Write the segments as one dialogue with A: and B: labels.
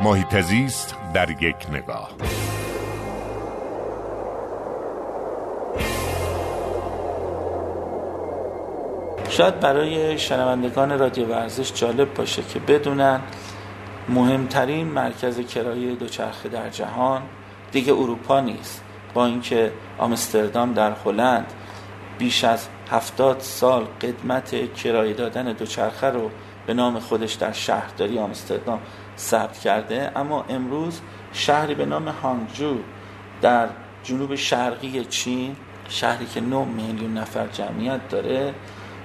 A: محیط زیست در یک نگاه.
B: شاید برای شنوندگان رادیو ورزش جالب باشه که بدونن مهمترین مرکز کرایه دوچرخه در جهان دیگه اروپا نیست. با اینکه آمستردام در هلند بیش از هفتاد سال قدمت کرایه دادن دوچرخه رو به نام خودش در شهرداری آمستردام ثبت کرده. اما امروز شهری به نام هانگجو در جنوب شرقی چین شهری که 9 میلیون نفر جمعیت داره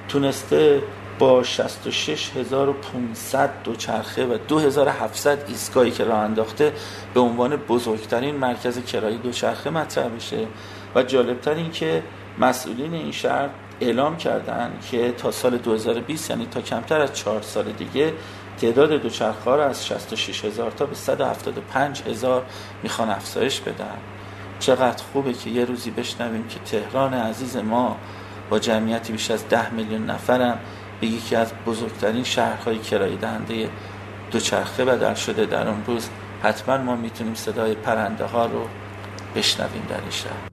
B: تونسته با 66500 دوچرخه و 2700 ایستگاهی که راه انداخته به عنوان بزرگترین مرکز کرایه دوچرخه مطرح بشه. و جالبتر این که مسئولین این شهر اعلام کردن که تا سال 2020 یعنی تا کمتر از چهار سال دیگه تعداد دوچرخه ها رو از 66 هزار تا به 175 هزار می‌خوان افزایش بدن. چقدر خوبه که یه روزی بشنویم که تهران عزیز ما با جمعیتی بیش از 10 میلیون نفرم به یکی از بزرگترین شهرهای کرایه دهنده دوچرخه بدل شده. در اون روز حتما ما می‌تونیم صدای پرنده ها رو بشنویم در این شهر.